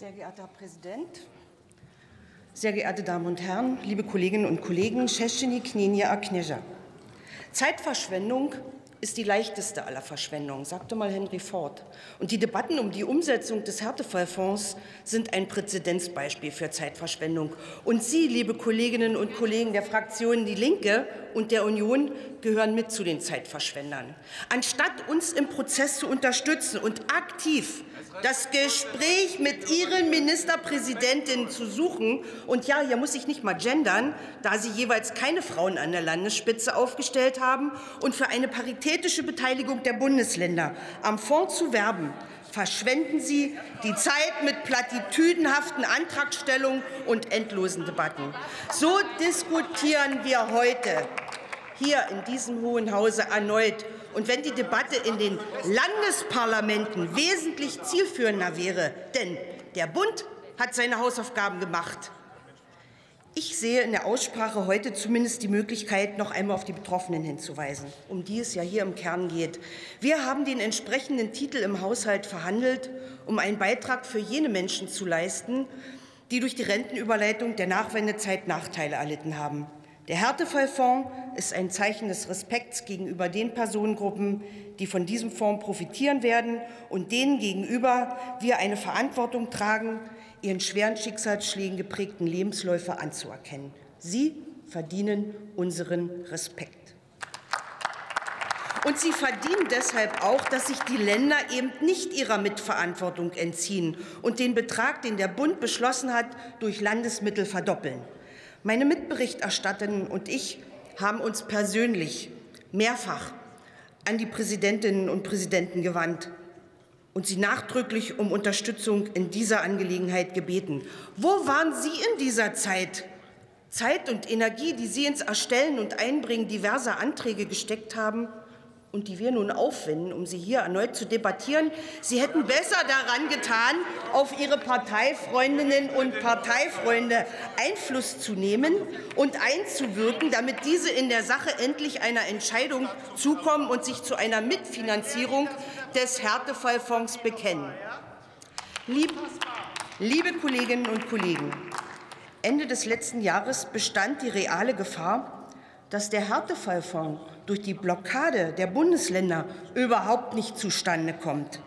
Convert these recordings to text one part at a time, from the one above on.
Sehr geehrter Herr Präsident, sehr geehrte Damen und Herren, liebe Kolleginnen und Kollegen, Sheshini Knenja Akneja. Zeitverschwendung ist die leichteste aller Verschwendungen, sagte mal Henry Ford. Und die Debatten um die Umsetzung des Härtefallfonds sind ein Präzedenzbeispiel für Zeitverschwendung. Und Sie, liebe Kolleginnen und Kollegen der Fraktionen Die Linke und der Union, gehören mit zu den Zeitverschwendern. Anstatt uns im Prozess zu unterstützen und aktiv das Gespräch mit Ihren Ministerpräsidentinnen zu suchen. Und ja, hier muss ich nicht mal gendern, da Sie jeweils keine Frauen an der Landesspitze aufgestellt haben und für eine paritätische Beteiligung der Bundesländer am Fonds zu werben, verschwenden Sie die Zeit mit plattitüdenhaften Antragstellungen und endlosen Debatten. So diskutieren wir heute hier in diesem Hohen Hause erneut und wenn die Debatte in den Landesparlamenten wesentlich zielführender wäre, denn der Bund hat seine Hausaufgaben gemacht. Ich sehe in der Aussprache heute zumindest die Möglichkeit, noch einmal auf die Betroffenen hinzuweisen, um die es ja hier im Kern geht. Wir haben den entsprechenden Titel im Haushalt verhandelt, um einen Beitrag für jene Menschen zu leisten, die durch die Rentenüberleitung der Nachwendezeit Nachteile erlitten haben. Der Härtefallfonds ist ein Zeichen des Respekts gegenüber den Personengruppen, die von diesem Fonds profitieren werden und denen gegenüber wir eine Verantwortung tragen, ihren schweren Schicksalsschlägen geprägten Lebensläufe anzuerkennen. Sie verdienen unseren Respekt. Und sie verdienen deshalb auch, dass sich die Länder eben nicht ihrer Mitverantwortung entziehen und den Betrag, den der Bund beschlossen hat, durch Landesmittel verdoppeln. Meine Mitberichterstatterin und ich haben uns persönlich mehrfach an die Präsidentinnen und Präsidenten gewandt und sie nachdrücklich um Unterstützung in dieser Angelegenheit gebeten. Wo waren Sie in dieser Zeit? Zeit und Energie, die Sie ins Erstellen und Einbringen diverser Anträge gesteckt haben, und die wir nun aufwenden, um sie hier erneut zu debattieren. Sie hätten besser daran getan, auf Ihre Parteifreundinnen und Parteifreunde Einfluss zu nehmen und einzuwirken, damit diese in der Sache endlich einer Entscheidung zukommen und sich zu einer Mitfinanzierung des Härtefallfonds bekennen. Liebe Kolleginnen und Kollegen, Ende des letzten Jahres bestand die reale Gefahr, dass der Härtefallfonds durch die Blockade der Bundesländer überhaupt nicht zustande kommt.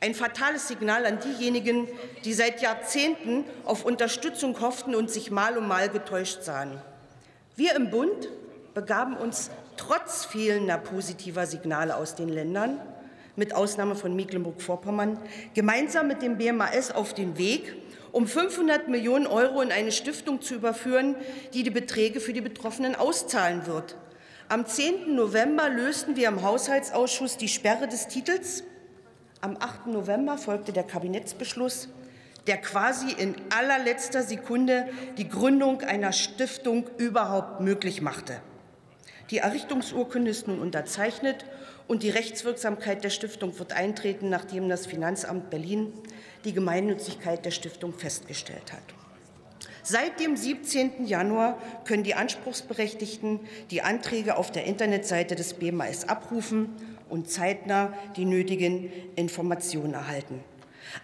Ein fatales Signal an diejenigen, die seit Jahrzehnten auf Unterstützung hofften und sich mal um mal getäuscht sahen. Wir im Bund begaben uns trotz fehlender positiver Signale aus den Ländern, mit Ausnahme von Mecklenburg-Vorpommern, gemeinsam mit dem BMAS auf den Weg, um 500 Millionen Euro in eine Stiftung zu überführen, die die Beträge für die Betroffenen auszahlen wird. Am 10. November lösten wir im Haushaltsausschuss die Sperre des Titels. Am 8. November folgte der Kabinettsbeschluss, der quasi in allerletzter Sekunde die Gründung einer Stiftung überhaupt möglich machte. Die Errichtungsurkunde ist nun unterzeichnet und die Rechtswirksamkeit der Stiftung wird eintreten, nachdem das Finanzamt Berlin die Gemeinnützigkeit der Stiftung festgestellt hat. Seit dem 17. Januar können die Anspruchsberechtigten die Anträge auf der Internetseite des BMAS abrufen und zeitnah die nötigen Informationen erhalten.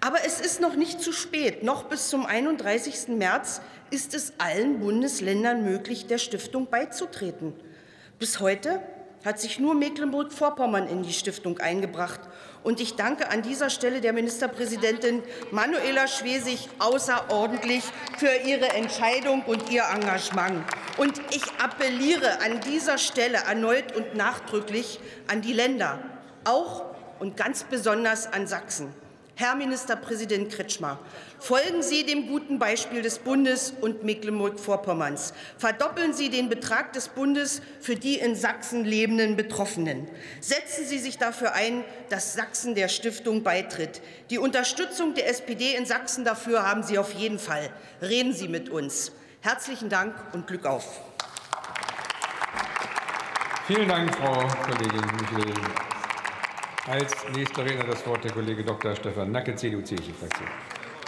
Aber es ist noch nicht zu spät. Noch bis zum 31. März ist es allen Bundesländern möglich, der Stiftung beizutreten. Bis heute hat sich nur Mecklenburg-Vorpommern in die Stiftung eingebracht. Und ich danke an dieser Stelle der Ministerpräsidentin Manuela Schwesig außerordentlich für ihre Entscheidung und ihr Engagement. Und ich appelliere an dieser Stelle erneut und nachdrücklich an die Länder, auch und ganz besonders an Sachsen. Herr Ministerpräsident Kretschmer, folgen Sie dem guten Beispiel des Bundes und Mecklenburg-Vorpommerns. Verdoppeln Sie den Betrag des Bundes für die in Sachsen lebenden Betroffenen. Setzen Sie sich dafür ein, dass Sachsen der Stiftung beitritt. Die Unterstützung der SPD in Sachsen dafür haben Sie auf jeden Fall. Reden Sie mit uns. Herzlichen Dank und Glück auf. Vielen Dank, Frau Kollegin Michel. Als nächster Redner das Wort der Kollege Dr. Stefan Nacke, CDU-CSU-Fraktion.